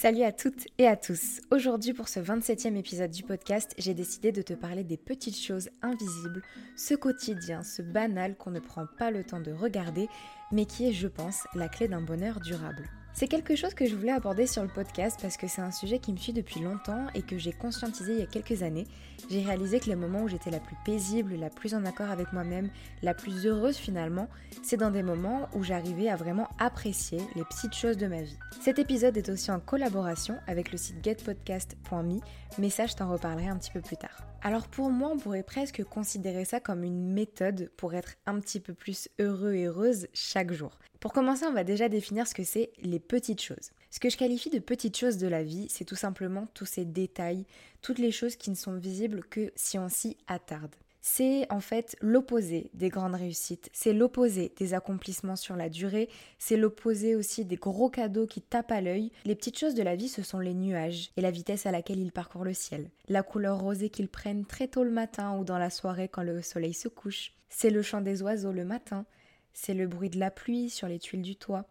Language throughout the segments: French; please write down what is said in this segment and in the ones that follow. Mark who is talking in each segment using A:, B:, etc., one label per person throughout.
A: Salut à toutes et à tous. Aujourd'hui, pour ce 27e épisode du podcast, j'ai décidé de te parler des petites choses invisibles, ce quotidien, ce banal qu'on ne prend pas le temps de regarder, mais qui est, je pense, la clé d'un bonheur durable. C'est quelque chose que je voulais aborder sur le podcast parce que c'est un sujet qui me suit depuis longtemps et que j'ai conscientisé il y a quelques années. J'ai réalisé que les moments où j'étais la plus paisible, la plus en accord avec moi-même, la plus heureuse finalement, c'est dans des moments où j'arrivais à vraiment apprécier les petites choses de ma vie. Cet épisode est aussi en collaboration avec le site getpodcast.me, mais ça je t'en reparlerai un petit peu plus tard. Alors pour moi, on pourrait presque considérer ça comme une méthode pour être un petit peu plus heureux et heureuse chaque jour. Pour commencer, on va déjà définir ce que c'est les petites choses. Ce que je qualifie de petites choses de la vie, c'est tout simplement tous ces détails, toutes les choses qui ne sont visibles que si on s'y attarde. C'est en fait l'opposé des grandes réussites, c'est l'opposé des accomplissements sur la durée, c'est l'opposé aussi des gros cadeaux qui tapent à l'œil. Les petites choses de la vie, ce sont les nuages et la vitesse à laquelle ils parcourent le ciel, la couleur rosée qu'ils prennent très tôt le matin ou dans la soirée quand le soleil se couche, c'est le chant des oiseaux le matin, c'est le bruit de la pluie sur les tuiles du toit,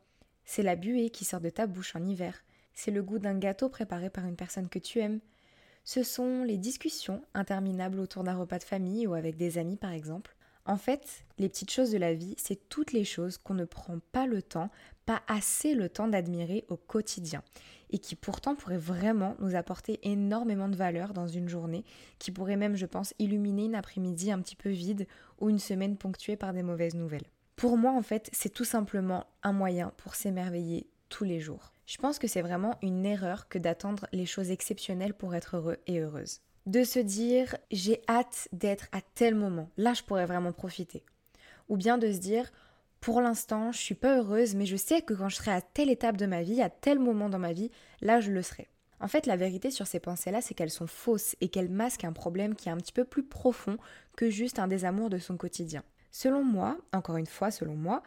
A: c'est la buée qui sort de ta bouche en hiver, c'est le goût d'un gâteau préparé par une personne que tu aimes, ce sont les discussions interminables autour d'un repas de famille ou avec des amis par exemple. En fait, les petites choses de la vie, c'est toutes les choses qu'on ne prend pas le temps, pas assez le temps d'admirer au quotidien et qui pourtant pourraient vraiment nous apporter énormément de valeur dans une journée, qui pourrait même, je pense, illuminer une après-midi un petit peu vide ou une semaine ponctuée par des mauvaises nouvelles. Pour moi, en fait, c'est tout simplement un moyen pour s'émerveiller tous les jours. Je pense que c'est vraiment une erreur que d'attendre les choses exceptionnelles pour être heureux et heureuse. De se dire j'ai hâte d'être à tel moment, là je pourrais vraiment profiter. Ou bien de se dire pour l'instant je suis pas heureuse mais je sais que quand je serai à telle étape de ma vie, à tel moment dans ma vie, là je le serai. En fait, la vérité sur ces pensées-là, c'est qu'elles sont fausses et qu'elles masquent un problème qui est un petit peu plus profond que juste un désamour de son quotidien. Selon moi, encore une fois, selon moi,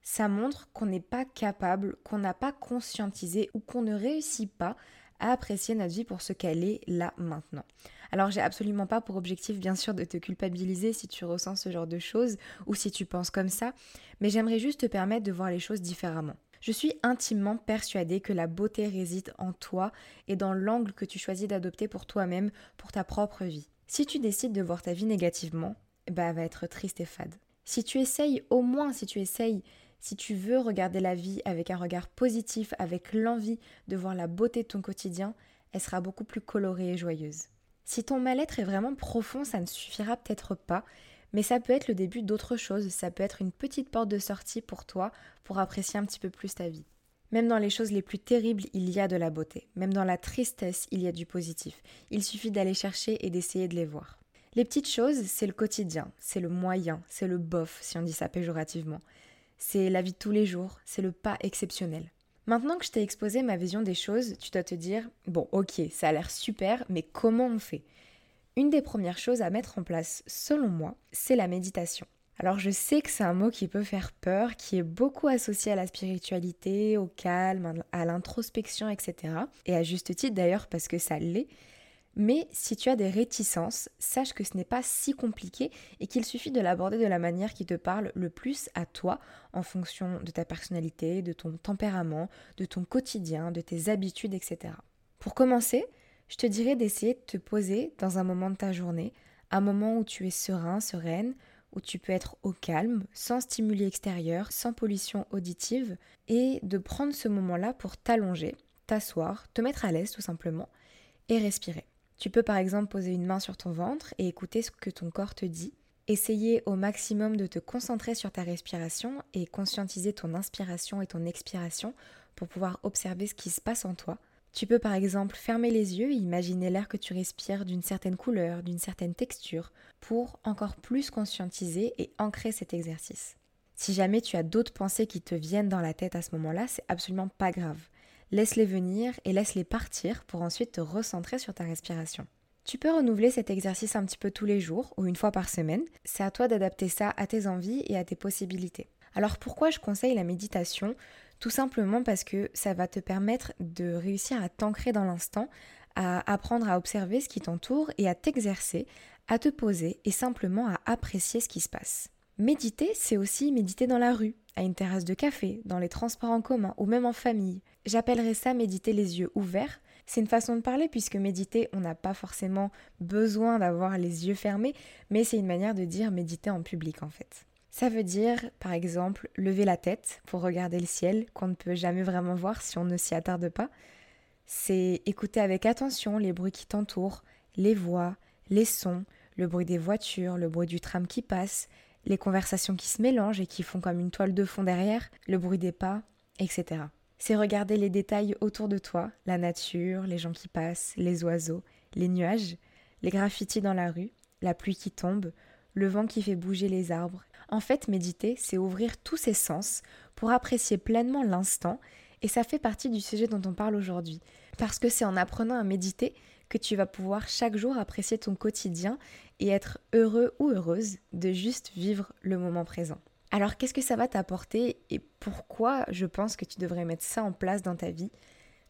A: ça montre qu'on n'est pas capable, qu'on n'a pas conscientisé ou qu'on ne réussit pas à apprécier notre vie pour ce qu'elle est là maintenant. Alors j'ai absolument pas pour objectif bien sûr de te culpabiliser si tu ressens ce genre de choses ou si tu penses comme ça, mais j'aimerais juste te permettre de voir les choses différemment. Je suis intimement persuadée que la beauté réside en toi et dans l'angle que tu choisis d'adopter pour toi-même, pour ta propre vie. Si tu décides de voir ta vie négativement, bah elle va être triste et fade. Si tu essayes, au moins si tu essayes si tu veux regarder la vie avec un regard positif, avec l'envie de voir la beauté de ton quotidien, elle sera beaucoup plus colorée et joyeuse. Si ton mal-être est vraiment profond, ça ne suffira peut-être pas, mais ça peut être le début d'autre chose, ça peut être une petite porte de sortie pour toi pour apprécier un petit peu plus ta vie. Même dans les choses les plus terribles, il y a de la beauté. Même dans la tristesse, il y a du positif. Il suffit d'aller chercher et d'essayer de les voir. Les petites choses, c'est le quotidien, c'est le moyen, c'est le bof, si on dit ça péjorativement c'est la vie de tous les jours, c'est le pas exceptionnel. Maintenant que je t'ai exposé ma vision des choses, tu dois te dire, bon ok, ça a l'air super, mais comment on fait? Une des premières choses à mettre en place, selon moi, c'est la méditation. Alors je sais que c'est un mot qui peut faire peur, qui est beaucoup associé à la spiritualité, au calme, à l'introspection, etc. Et à juste titre d'ailleurs parce que ça l'est. Mais si tu as des réticences, sache que ce n'est pas si compliqué et qu'il suffit de l'aborder de la manière qui te parle le plus à toi en fonction de ta personnalité, de ton tempérament, de ton quotidien, de tes habitudes, etc. Pour commencer, je te dirais d'essayer de te poser dans un moment de ta journée, un moment où tu es serein, sereine, où tu peux être au calme, sans stimuli extérieur, sans pollution auditive, et de prendre ce moment-là pour t'allonger t'asseoir, te mettre à l'aise tout simplement et respirer. Tu peux par exemple poser une main sur ton ventre et écouter ce que ton corps te dit. Essayer au maximum de te concentrer sur ta respiration et conscientiser ton inspiration et ton expiration pour pouvoir observer ce qui se passe en toi. Tu peux par exemple fermer les yeux et imaginer l'air que tu respires d'une certaine couleur, d'une certaine texture, pour encore plus conscientiser et ancrer cet exercice. Si jamais tu as d'autres pensées qui te viennent dans la tête à ce moment-là, c'est absolument pas grave. Laisse-les venir et laisse-les partir pour ensuite te recentrer sur ta respiration. Tu peux renouveler cet exercice un petit peu tous les jours ou une fois par semaine. C'est à toi d'adapter ça à tes envies et à tes possibilités. Alors pourquoi je conseille la méditation? Tout simplement parce que ça va te permettre de réussir à t'ancrer dans l'instant, à apprendre à observer ce qui t'entoure et à t'exercer, à te poser et simplement à apprécier ce qui se passe. Méditer, c'est aussi méditer dans la rue, à une terrasse de café, dans les transports en commun ou même en famille. J'appellerais ça méditer les yeux ouverts. C'est une façon de parler puisque méditer, on n'a pas forcément besoin d'avoir les yeux fermés, mais c'est une manière de dire méditer en public en fait. Ça veut dire, par exemple, lever la tête pour regarder le ciel qu'on ne peut jamais vraiment voir si on ne s'y attarde pas. C'est écouter avec attention les bruits qui t'entourent, les voix, les sons, le bruit des voitures, le bruit du tram qui passe, les conversations qui se mélangent et qui font comme une toile de fond derrière, le bruit des pas, etc. C'est regarder les détails autour de toi, la nature, les gens qui passent, les oiseaux, les nuages, les graffitis dans la rue, la pluie qui tombe, le vent qui fait bouger les arbres. En fait, méditer, c'est ouvrir tous ses sens pour apprécier pleinement l'instant, et ça fait partie du sujet dont on parle aujourd'hui. Parce que c'est en apprenant à méditer que tu vas pouvoir chaque jour apprécier ton quotidien et être heureux ou heureuse de juste vivre le moment présent. Alors qu'est-ce que ça va t'apporter et pourquoi je pense que tu devrais mettre ça en place dans ta vie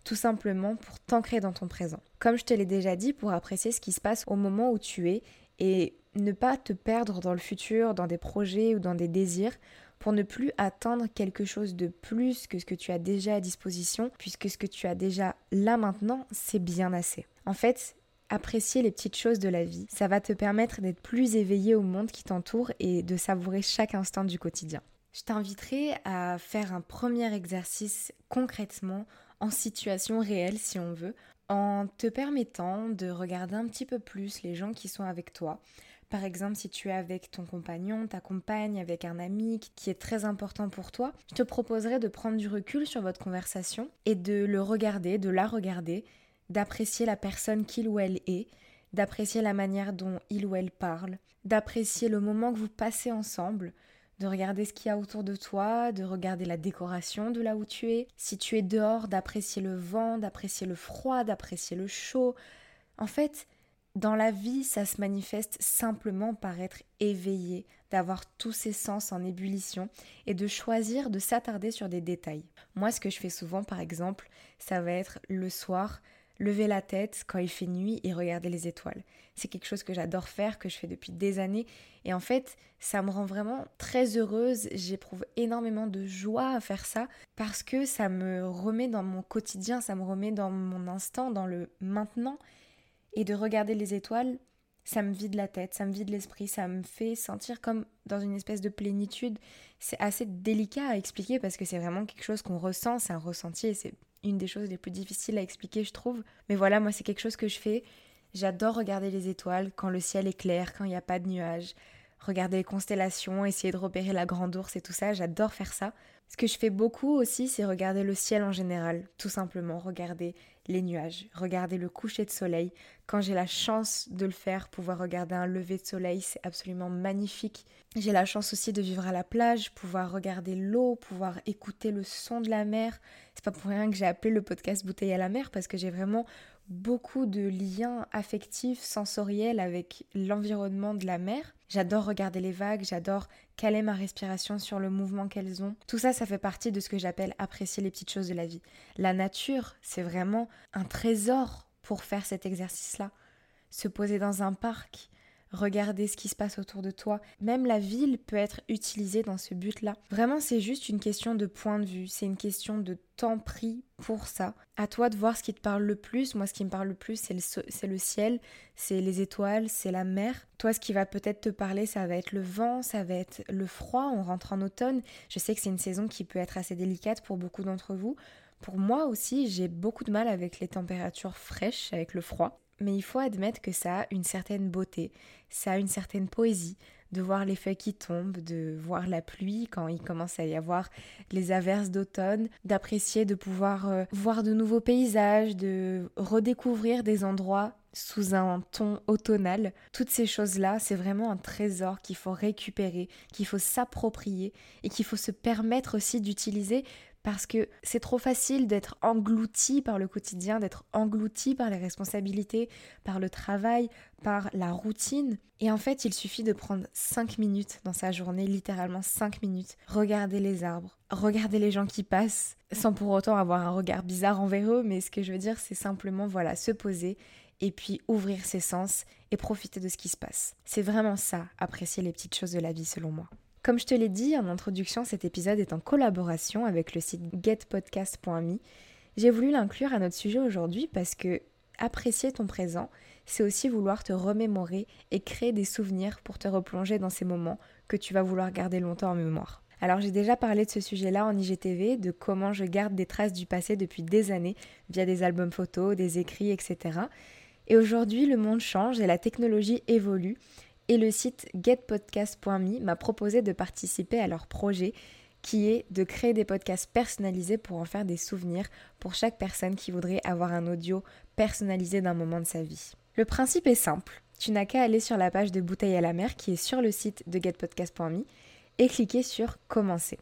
A: Tout simplement pour t'ancrer dans ton présent? Comme je te l'ai déjà dit, pour apprécier ce qui se passe au moment où tu es et ne pas te perdre dans le futur, dans des projets ou dans des désirs, pour ne plus attendre quelque chose de plus que ce que tu as déjà à disposition, puisque ce que tu as déjà là maintenant, c'est bien assez. En fait, apprécier les petites choses de la vie, ça va te permettre d'être plus éveillé au monde qui t'entoure et de savourer chaque instant du quotidien. Je t'inviterai à faire un premier exercice concrètement en situation réelle si on veut, en te permettant de regarder un petit peu plus les gens qui sont avec toi, par exemple, si tu es avec ton compagnon, ta compagne, avec un ami qui est très important pour toi, je te proposerais de prendre du recul sur votre conversation et de le regarder, de la regarder, d'apprécier la personne qu'il ou elle est, d'apprécier la manière dont il ou elle parle, d'apprécier le moment que vous passez ensemble, de regarder ce qu'il y a autour de toi, de regarder la décoration de là où tu es. Si tu es dehors, d'apprécier le vent, d'apprécier le froid, d'apprécier le chaud. En fait, dans la vie, ça se manifeste simplement par être éveillé, d'avoir tous ses sens en ébullition et de choisir de s'attarder sur des détails. Moi, ce que je fais souvent, par exemple, ça va être le soir, lever la tête quand il fait nuit et regarder les étoiles. C'est quelque chose que j'adore faire, que je fais depuis des années. Et en fait, ça me rend vraiment très heureuse. J'éprouve énormément de joie à faire ça parce que ça me remet dans mon quotidien, ça me remet dans mon instant, dans le maintenant. Et de regarder les étoiles, ça me vide la tête, ça me vide l'esprit, ça me fait sentir comme dans une espèce de plénitude. C'est assez délicat à expliquer parce que c'est vraiment quelque chose qu'on ressent, c'est un ressenti et c'est une des choses les plus difficiles à expliquer, je trouve. Mais voilà, moi, c'est quelque chose que je fais. J'adore regarder les étoiles quand le ciel est clair, quand il n'y a pas de nuages. Regarder les constellations, essayer de repérer la grande ours et tout ça, j'adore faire ça. Ce que je fais beaucoup aussi, c'est regarder le ciel en général, tout simplement, regarder les nuages, regarder le coucher de soleil. Quand j'ai la chance de le faire, pouvoir regarder un lever de soleil, c'est absolument magnifique. J'ai la chance aussi de vivre à la plage, pouvoir regarder l'eau, pouvoir écouter le son de la mer. C'est pas pour rien que j'ai appelé le podcast Bouteille à la mer parce que j'ai vraiment beaucoup de liens affectifs, sensoriels avec l'environnement de la mer. J'adore regarder les vagues, j'adore caler ma respiration sur le mouvement qu'elles ont. Tout ça, ça fait partie de ce que j'appelle apprécier les petites choses de la vie. La nature, c'est vraiment un trésor pour faire cet exercice-là. Se poser dans un parc, regarder ce qui se passe autour de toi. Même la ville peut être utilisée dans ce but-là. Vraiment, c'est juste une question de point de vue, c'est une question de temps pris pour ça. À toi de voir ce qui te parle le plus. Moi, ce qui me parle le plus, c'est le, le ciel, c'est les étoiles, c'est la mer. Toi, ce qui va peut-être te parler, ça va être le vent, ça va être le froid. On rentre en automne. Je sais que c'est une saison qui peut être assez délicate pour beaucoup d'entre vous. Pour moi aussi, j'ai beaucoup de mal avec les températures fraîches, avec le froid. Mais il faut admettre que ça a une certaine beauté, ça a une certaine poésie, de voir les feuilles qui tombent, de voir la pluie quand il commence à y avoir les averses d'automne, d'apprécier de pouvoir euh, voir de nouveaux paysages, de redécouvrir des endroits sous un ton automnal. Toutes ces choses-là, c'est vraiment un trésor qu'il faut récupérer, qu'il faut s'approprier et qu'il faut se permettre aussi d'utiliser parce que c'est trop facile d'être englouti par le quotidien, d'être englouti par les responsabilités, par le travail, par la routine. Et en fait, il suffit de prendre 5 minutes dans sa journée, littéralement 5 minutes, regarder les arbres, regarder les gens qui passent, sans pour autant avoir un regard bizarre envers eux, mais ce que je veux dire, c'est simplement, voilà, se poser et puis ouvrir ses sens et profiter de ce qui se passe. C'est vraiment ça, apprécier les petites choses de la vie selon moi. Comme je te l'ai dit en introduction, cet épisode est en collaboration avec le site getpodcast.me. J'ai voulu l'inclure à notre sujet aujourd'hui parce que apprécier ton présent, c'est aussi vouloir te remémorer et créer des souvenirs pour te replonger dans ces moments que tu vas vouloir garder longtemps en mémoire. Alors j'ai déjà parlé de ce sujet-là en IGTV, de comment je garde des traces du passé depuis des années via des albums photos, des écrits, etc. Et aujourd'hui, le monde change et la technologie évolue et le site getpodcast.me m'a proposé de participer à leur projet qui est de créer des podcasts personnalisés pour en faire des souvenirs pour chaque personne qui voudrait avoir un audio personnalisé d'un moment de sa vie. Le principe est simple, tu n'as qu'à aller sur la page de Bouteille à la mer qui est sur le site de getpodcast.me et cliquer sur Commencer.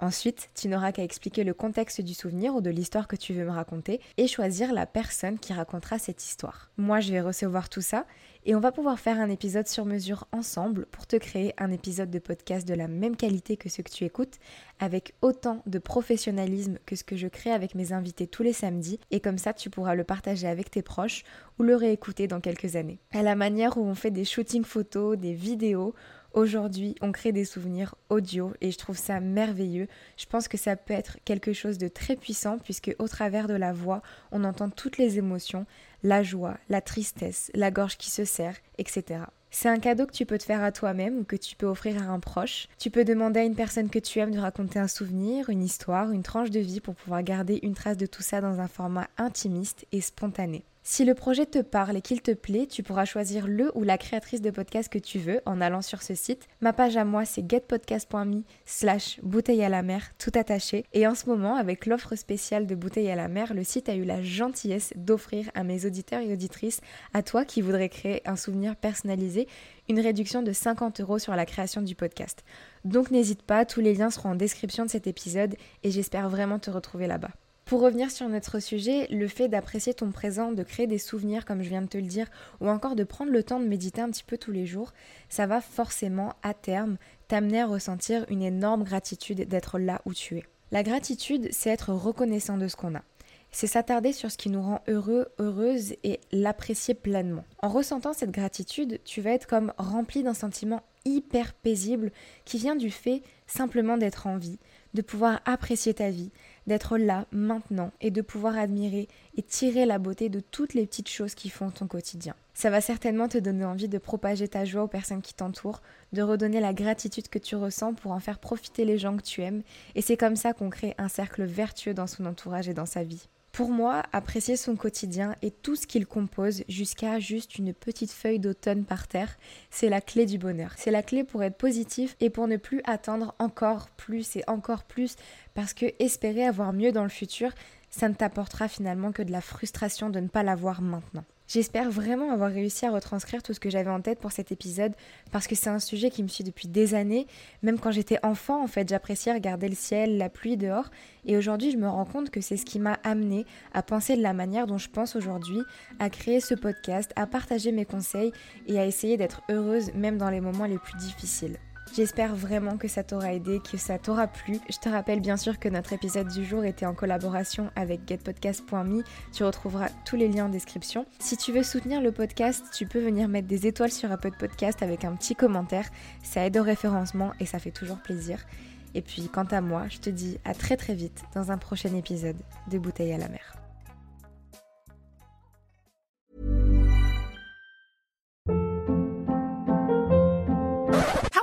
A: Ensuite, tu n'auras qu'à expliquer le contexte du souvenir ou de l'histoire que tu veux me raconter et choisir la personne qui racontera cette histoire. Moi, je vais recevoir tout ça et on va pouvoir faire un épisode sur mesure ensemble pour te créer un épisode de podcast de la même qualité que ce que tu écoutes, avec autant de professionnalisme que ce que je crée avec mes invités tous les samedis et comme ça tu pourras le partager avec tes proches ou le réécouter dans quelques années. À la manière où on fait des shootings photos, des vidéos, Aujourd'hui, on crée des souvenirs audio et je trouve ça merveilleux. Je pense que ça peut être quelque chose de très puissant puisque au travers de la voix, on entend toutes les émotions, la joie, la tristesse, la gorge qui se serre, etc. C'est un cadeau que tu peux te faire à toi-même ou que tu peux offrir à un proche. Tu peux demander à une personne que tu aimes de raconter un souvenir, une histoire, une tranche de vie pour pouvoir garder une trace de tout ça dans un format intimiste et spontané. Si le projet te parle et qu'il te plaît, tu pourras choisir le ou la créatrice de podcast que tu veux en allant sur ce site. Ma page à moi, c'est getpodcast.me slash bouteille à la mer, tout attaché. Et en ce moment, avec l'offre spéciale de bouteille à la mer, le site a eu la gentillesse d'offrir à mes auditeurs et auditrices, à toi qui voudrais créer un souvenir personnalisé, une réduction de 50 euros sur la création du podcast. Donc n'hésite pas, tous les liens seront en description de cet épisode et j'espère vraiment te retrouver là-bas. Pour revenir sur notre sujet, le fait d'apprécier ton présent, de créer des souvenirs comme je viens de te le dire, ou encore de prendre le temps de méditer un petit peu tous les jours, ça va forcément à terme t'amener à ressentir une énorme gratitude d'être là où tu es. La gratitude, c'est être reconnaissant de ce qu'on a. C'est s'attarder sur ce qui nous rend heureux, heureuse et l'apprécier pleinement. En ressentant cette gratitude, tu vas être comme rempli d'un sentiment hyper paisible qui vient du fait simplement d'être en vie, de pouvoir apprécier ta vie, d'être là maintenant et de pouvoir admirer et tirer la beauté de toutes les petites choses qui font ton quotidien. Ça va certainement te donner envie de propager ta joie aux personnes qui t'entourent, de redonner la gratitude que tu ressens pour en faire profiter les gens que tu aimes, et c'est comme ça qu'on crée un cercle vertueux dans son entourage et dans sa vie. Pour moi, apprécier son quotidien et tout ce qu'il compose jusqu'à juste une petite feuille d'automne par terre, c'est la clé du bonheur. C'est la clé pour être positif et pour ne plus attendre encore plus et encore plus parce que espérer avoir mieux dans le futur, ça ne t'apportera finalement que de la frustration de ne pas l'avoir maintenant. J'espère vraiment avoir réussi à retranscrire tout ce que j'avais en tête pour cet épisode parce que c'est un sujet qui me suit depuis des années. Même quand j'étais enfant, en fait, j'appréciais regarder le ciel, la pluie dehors. Et aujourd'hui, je me rends compte que c'est ce qui m'a amené à penser de la manière dont je pense aujourd'hui, à créer ce podcast, à partager mes conseils et à essayer d'être heureuse même dans les moments les plus difficiles. J'espère vraiment que ça t'aura aidé, que ça t'aura plu. Je te rappelle bien sûr que notre épisode du jour était en collaboration avec getpodcast.me. Tu retrouveras tous les liens en description. Si tu veux soutenir le podcast, tu peux venir mettre des étoiles sur Apple Podcast avec un petit commentaire. Ça aide au référencement et ça fait toujours plaisir. Et puis quant à moi, je te dis à très très vite dans un prochain épisode de Bouteille à la mer.